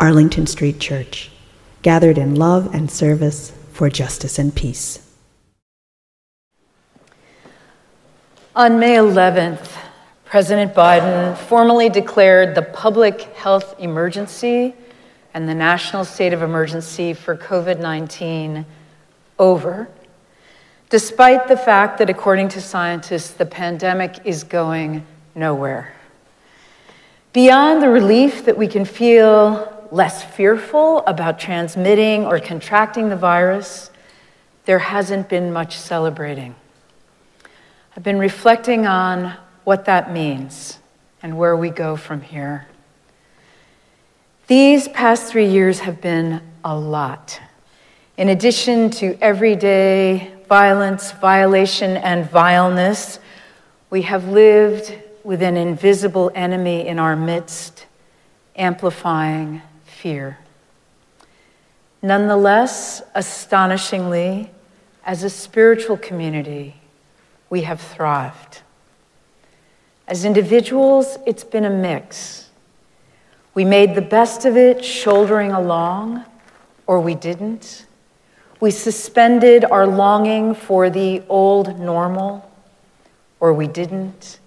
Arlington Street Church, gathered in love and service for justice and peace. On May 11th, President Biden formally declared the public health emergency and the national state of emergency for COVID 19 over, despite the fact that, according to scientists, the pandemic is going nowhere. Beyond the relief that we can feel less fearful about transmitting or contracting the virus, there hasn't been much celebrating. I've been reflecting on what that means and where we go from here. These past three years have been a lot. In addition to everyday violence, violation, and vileness, we have lived with an invisible enemy in our midst, amplifying fear. Nonetheless, astonishingly, as a spiritual community, we have thrived. As individuals, it's been a mix. We made the best of it shouldering along, or we didn't. We suspended our longing for the old normal, or we didn't.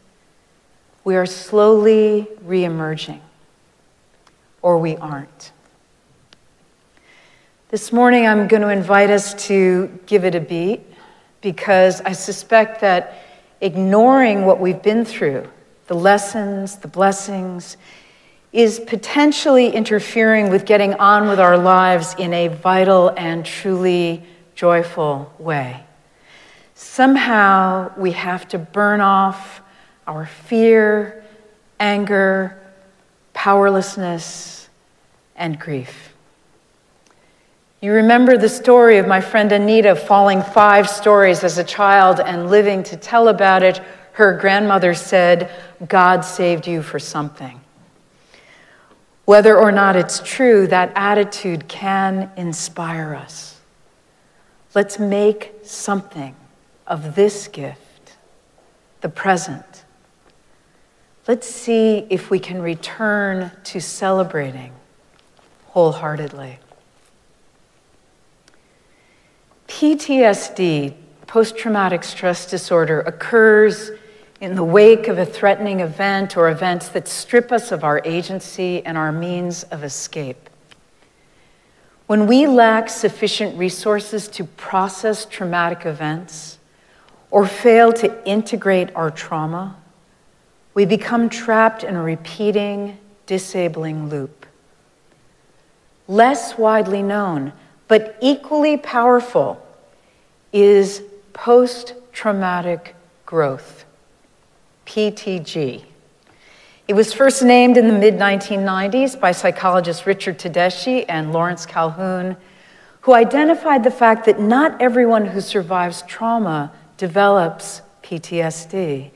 We are slowly reemerging or we aren't. This morning, I'm going to invite us to give it a beat because I suspect that ignoring what we've been through, the lessons, the blessings, is potentially interfering with getting on with our lives in a vital and truly joyful way. Somehow we have to burn off our fear, anger, powerlessness, and grief. You remember the story of my friend Anita falling five stories as a child and living to tell about it. Her grandmother said, God saved you for something. Whether or not it's true, that attitude can inspire us. Let's make something of this gift, the present Let's see if we can return to celebrating wholeheartedly. PTSD, post traumatic stress disorder, occurs in the wake of a threatening event or events that strip us of our agency and our means of escape. When we lack sufficient resources to process traumatic events or fail to integrate our trauma, we become trapped in a repeating, disabling loop. Less widely known, but equally powerful, is post traumatic growth, PTG. It was first named in the mid 1990s by psychologists Richard Tedeschi and Lawrence Calhoun, who identified the fact that not everyone who survives trauma develops PTSD.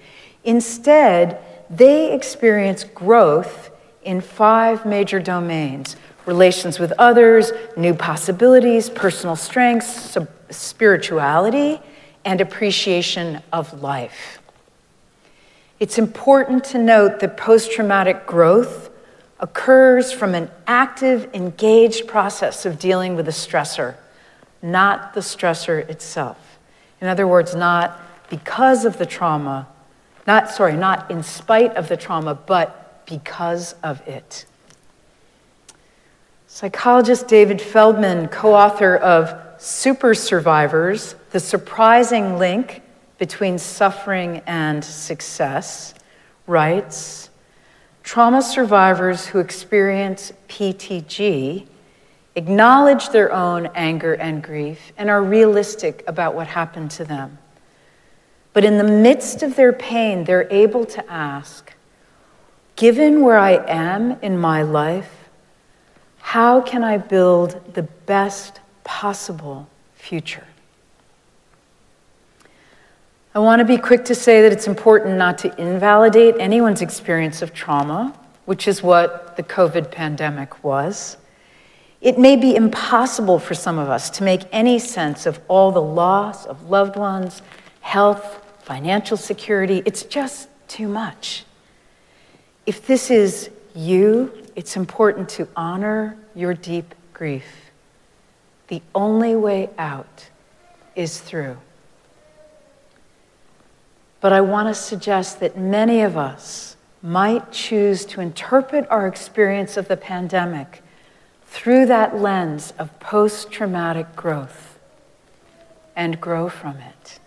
Instead, they experience growth in five major domains relations with others, new possibilities, personal strengths, spirituality, and appreciation of life. It's important to note that post traumatic growth occurs from an active, engaged process of dealing with a stressor, not the stressor itself. In other words, not because of the trauma, not, sorry, not in spite of the trauma, but because of it. Psychologist David Feldman, co author of Super Survivors The Surprising Link Between Suffering and Success, writes Trauma survivors who experience PTG acknowledge their own anger and grief and are realistic about what happened to them. But in the midst of their pain, they're able to ask, given where I am in my life, How can I build the best possible future? I want to be quick to say that it's important not to invalidate anyone's experience of trauma, which is what the COVID pandemic was. It may be impossible for some of us to make any sense of all the loss of loved ones, health, financial security. It's just too much. If this is you, it's important to honor your deep grief. The only way out is through. But I want to suggest that many of us might choose to interpret our experience of the pandemic through that lens of post traumatic growth and grow from it.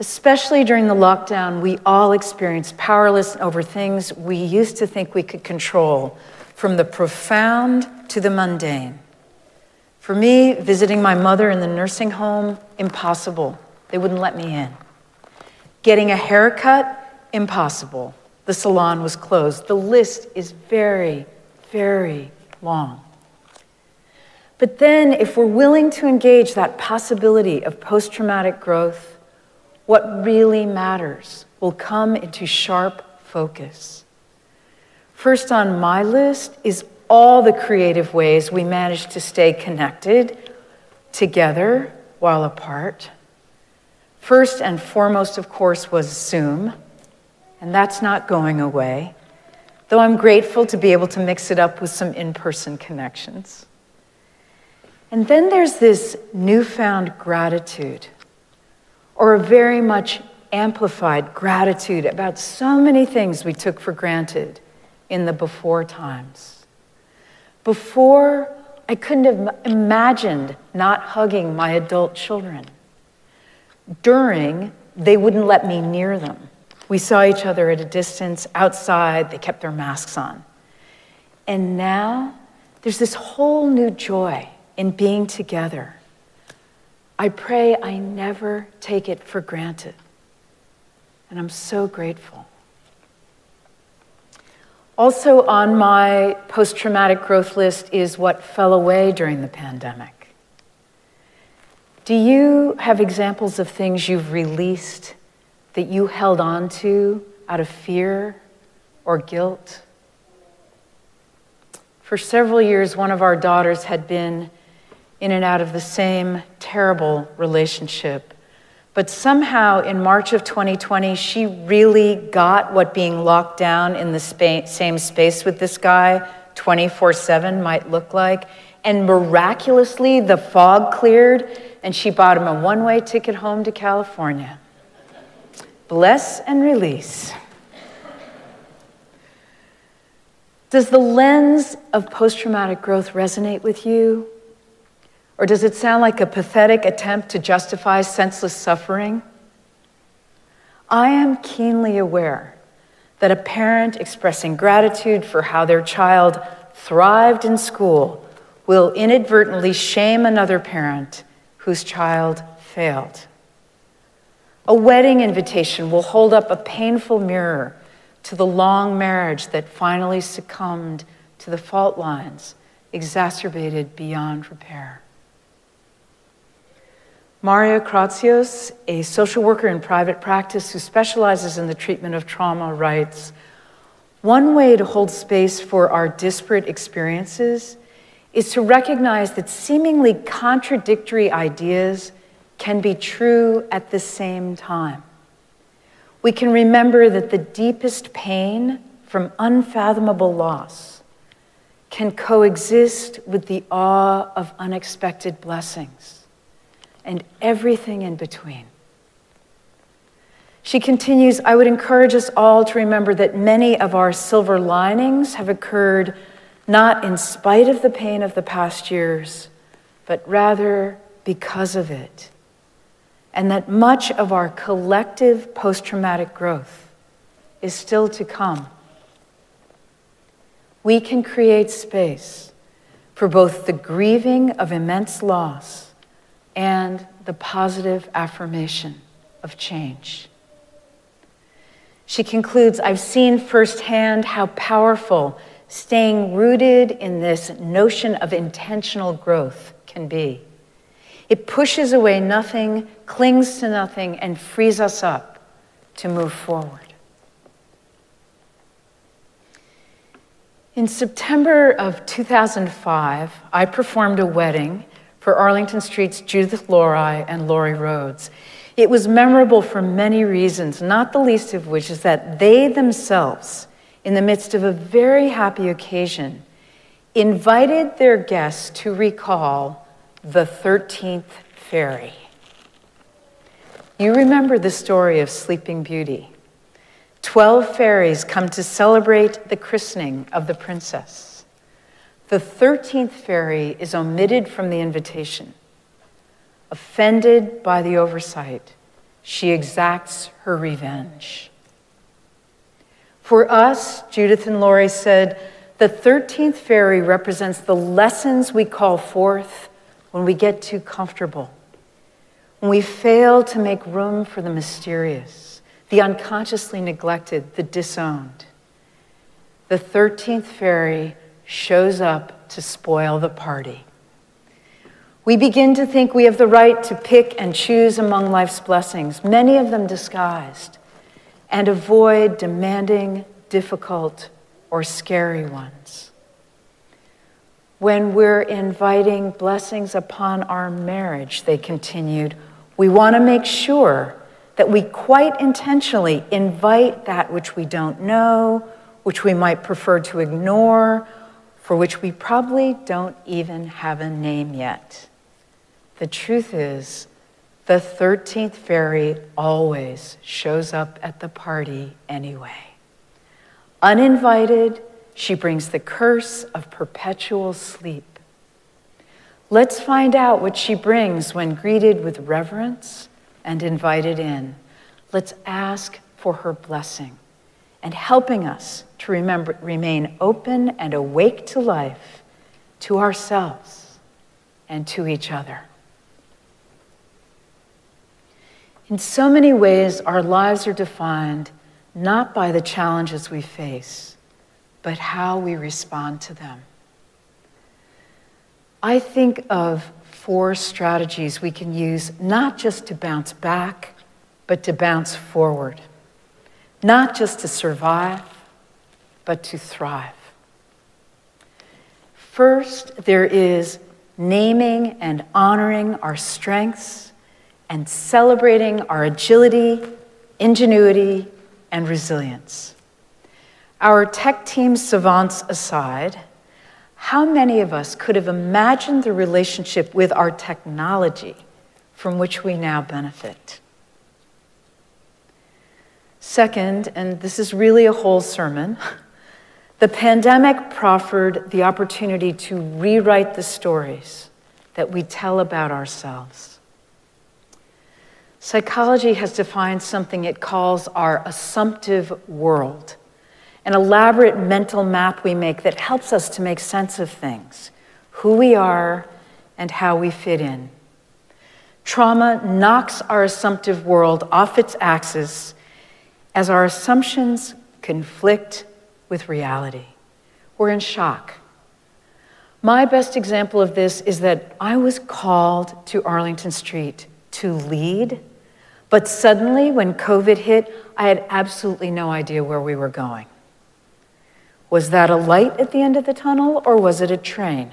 Especially during the lockdown, we all experienced powerless over things we used to think we could control, from the profound to the mundane. For me, visiting my mother in the nursing home, impossible. They wouldn't let me in. Getting a haircut, impossible. The salon was closed. The list is very, very long. But then, if we're willing to engage that possibility of post traumatic growth, what really matters will come into sharp focus. First on my list is all the creative ways we manage to stay connected together while apart. First and foremost, of course, was Zoom, and that's not going away, though I'm grateful to be able to mix it up with some in person connections. And then there's this newfound gratitude or a very much amplified gratitude about so many things we took for granted in the before times. Before, I couldn't have imagined not hugging my adult children. During, they wouldn't let me near them. We saw each other at a distance outside, they kept their masks on. And now, there's this whole new joy in being together I pray I never take it for granted. And I'm so grateful. Also, on my post traumatic growth list is what fell away during the pandemic. Do you have examples of things you've released that you held on to out of fear or guilt? For several years, one of our daughters had been in and out of the same terrible relationship. But somehow in March of 2020, she really got what being locked down in the spa- same space with this guy 24 7 might look like. And miraculously, the fog cleared, and she bought him a one way ticket home to California. Bless and release. Does the lens of post traumatic growth resonate with you? Or does it sound like a pathetic attempt to justify senseless suffering? I am keenly aware that a parent expressing gratitude for how their child thrived in school will inadvertently shame another parent whose child failed. A wedding invitation will hold up a painful mirror to the long marriage that finally succumbed to the fault lines exacerbated beyond repair. Maria Kratsios, a social worker in private practice who specializes in the treatment of trauma, writes One way to hold space for our disparate experiences is to recognize that seemingly contradictory ideas can be true at the same time. We can remember that the deepest pain from unfathomable loss can coexist with the awe of unexpected blessings and everything in between. She continues I would encourage us all to remember that many of our silver linings have occurred not in spite of the pain of the past years, but rather because of it. And that much of our collective post traumatic growth is still to come. We can create space for both the grieving of immense loss and the positive affirmation of change. She concludes I've seen firsthand how powerful staying rooted in this notion of intentional growth can be. It pushes away nothing, clings to nothing, and frees us up to move forward. In September of 2005, I performed a wedding for Arlington Street's Judith Lori and Laurie Rhodes. It was memorable for many reasons, not the least of which is that they themselves, in the midst of a very happy occasion, invited their guests to recall the 13th fairy. You remember the story of Sleeping Beauty. Twelve fairies come to celebrate the christening of the princess. The 13th fairy is omitted from the invitation. Offended by the oversight, she exacts her revenge. For us, Judith and Laurie said, the 13th fairy represents the lessons we call forth when we get too comfortable, when we fail to make room for the mysterious, the unconsciously neglected, the disowned. The 13th fairy shows up to spoil the party. We begin to think we have the right to pick and choose among life's blessings, many of them disguised, and avoid demanding, difficult, or scary ones. When we're inviting blessings upon our marriage, they continued, we want to make sure that we quite intentionally invite that which we don't know, which we might prefer to ignore, for which we probably don't even have a name yet. The truth is, the 13th fairy always shows up at the party anyway. Uninvited, she brings the curse of perpetual sleep. Let's find out what she brings when greeted with reverence and invited in. Let's ask for her blessing and helping us to remember, remain open and awake to life, to ourselves, and to each other. In so many ways, our lives are defined not by the challenges we face, but how we respond to them. I think of four strategies we can use not just to bounce back, but to bounce forward not just to survive, but to thrive. First, there is naming and honoring our strengths and celebrating our agility, ingenuity, and resilience. Our tech team savants aside, how many of us could have imagined the relationship with our technology from which we now benefit? Second, and this is really a whole sermon, the pandemic proffered the opportunity to rewrite the stories that we tell about ourselves. Psychology has defined something it calls our assumptive world, an elaborate mental map we make that helps us to make sense of things, who we are, and how we fit in. Trauma knocks our assumptive world off its axis as our assumptions conflict with reality. We're in shock. My best example of this is that I was called to Arlington Street to lead, but suddenly when COVID hit, I had absolutely no idea where we were going. Was that a light at the end of the tunnel or was it a train?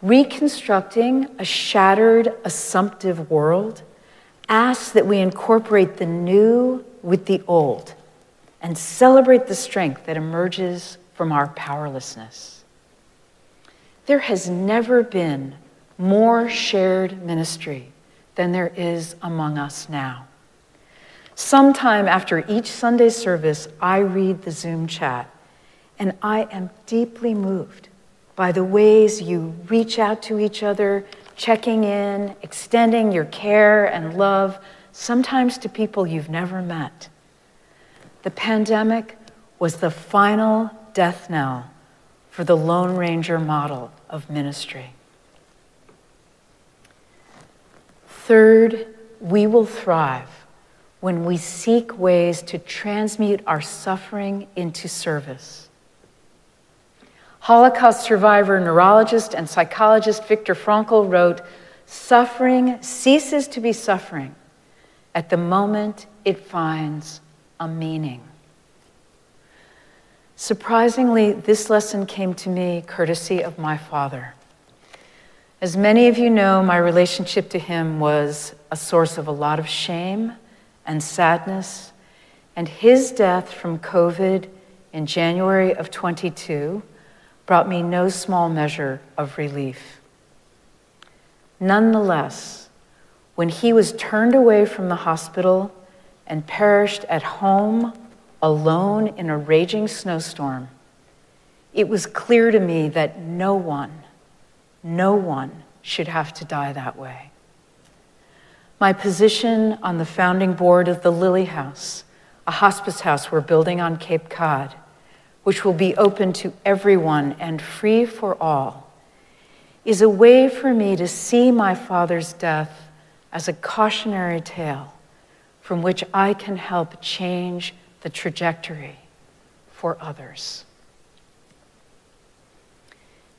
Reconstructing a shattered, assumptive world asks that we incorporate the new with the old and celebrate the strength that emerges from our powerlessness. There has never been more shared ministry than there is among us now. Sometime after each Sunday service, I read the Zoom chat, and I am deeply moved by the ways you reach out to each other checking in, extending your care and love, sometimes to people you've never met. The pandemic was the final death knell for the Lone Ranger model of ministry. Third, we will thrive when we seek ways to transmute our suffering into service. Holocaust survivor, neurologist, and psychologist Viktor Frankl wrote Suffering ceases to be suffering at the moment it finds a meaning. Surprisingly, this lesson came to me courtesy of my father. As many of you know, my relationship to him was a source of a lot of shame and sadness, and his death from COVID in January of 22 brought me no small measure of relief. Nonetheless, when he was turned away from the hospital and perished at home alone in a raging snowstorm, it was clear to me that no one, no one should have to die that way. My position on the founding board of the Lily House, a hospice house we're building on Cape Cod, which will be open to everyone and free for all, is a way for me to see my father's death as a cautionary tale from which I can help change the trajectory for others.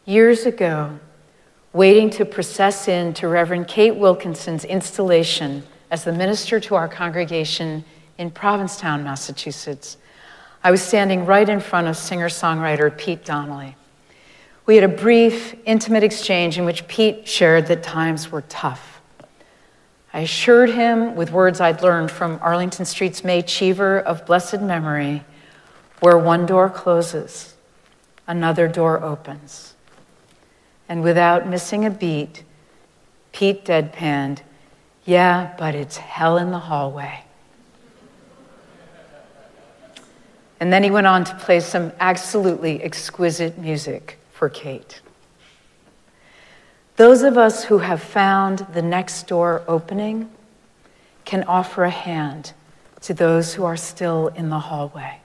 Years ago, waiting to process in to Reverend Kate Wilkinson's installation as the minister to our congregation in Provincetown, Massachusetts, I was standing right in front of singer songwriter Pete Donnelly. We had a brief, intimate exchange in which Pete shared that times were tough. I assured him with words I'd learned from Arlington Street's May Cheever of blessed memory where one door closes, another door opens. And without missing a beat, Pete deadpanned, Yeah, but it's hell in the hallway. And then he went on to play some absolutely exquisite music for Kate. Those of us who have found the next door opening can offer a hand to those who are still in the hallway.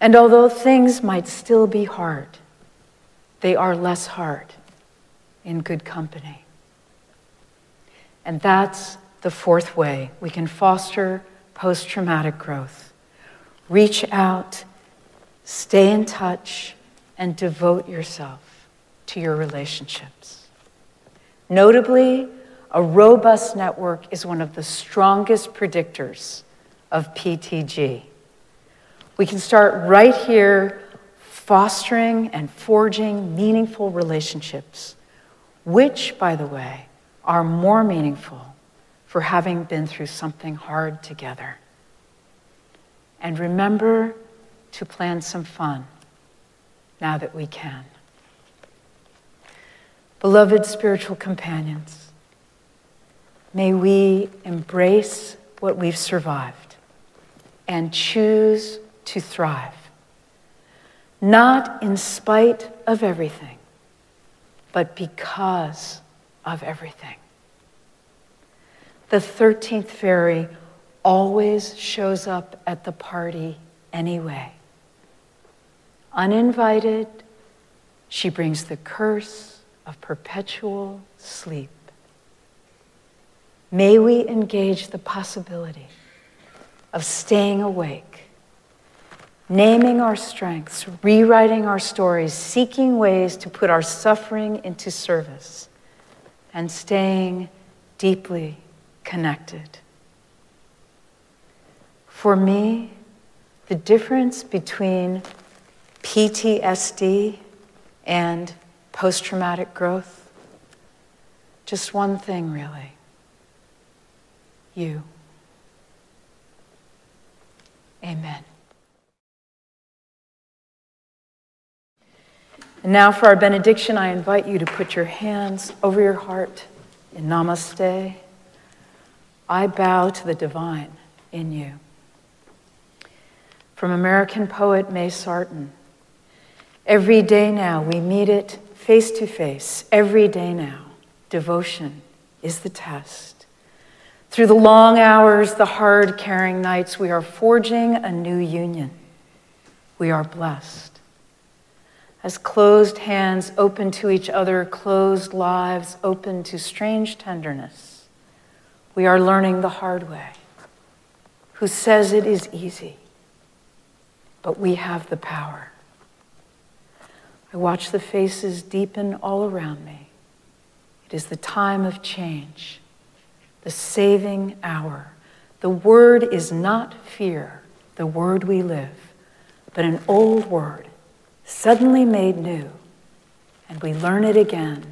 And although things might still be hard, they are less hard in good company. And that's the fourth way we can foster post traumatic growth. Reach out, stay in touch, and devote yourself to your relationships. Notably, a robust network is one of the strongest predictors of PTG. We can start right here fostering and forging meaningful relationships, which, by the way, are more meaningful for having been through something hard together. And remember to plan some fun now that we can. Beloved spiritual companions, may we embrace what we've survived and choose to thrive, not in spite of everything, but because of everything. The 13th fairy always shows up at the party anyway. Uninvited, she brings the curse of perpetual sleep. May we engage the possibility of staying awake, naming our strengths, rewriting our stories, seeking ways to put our suffering into service, and staying deeply connected. For me, the difference between PTSD and post traumatic growth? Just one thing, really you. Amen. And now for our benediction, I invite you to put your hands over your heart in namaste. I bow to the divine in you. From American poet May Sarton. Every day now we meet it face to face. Every day now, devotion is the test. Through the long hours, the hard caring nights, we are forging a new union. We are blessed. As closed hands open to each other, closed lives open to strange tenderness, we are learning the hard way who says it is easy, but we have the power. I watch the faces deepen all around me. It is the time of change, the saving hour. The word is not fear, the word we live, but an old word suddenly made new, and we learn it again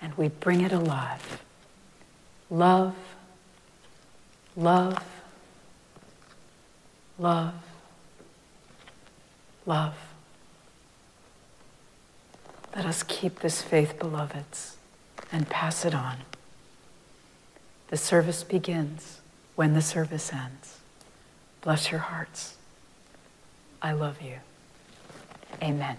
and we bring it alive. Love, love, love, love. Let us keep this faith, beloveds, and pass it on. The service begins when the service ends. Bless your hearts. I love you. Amen.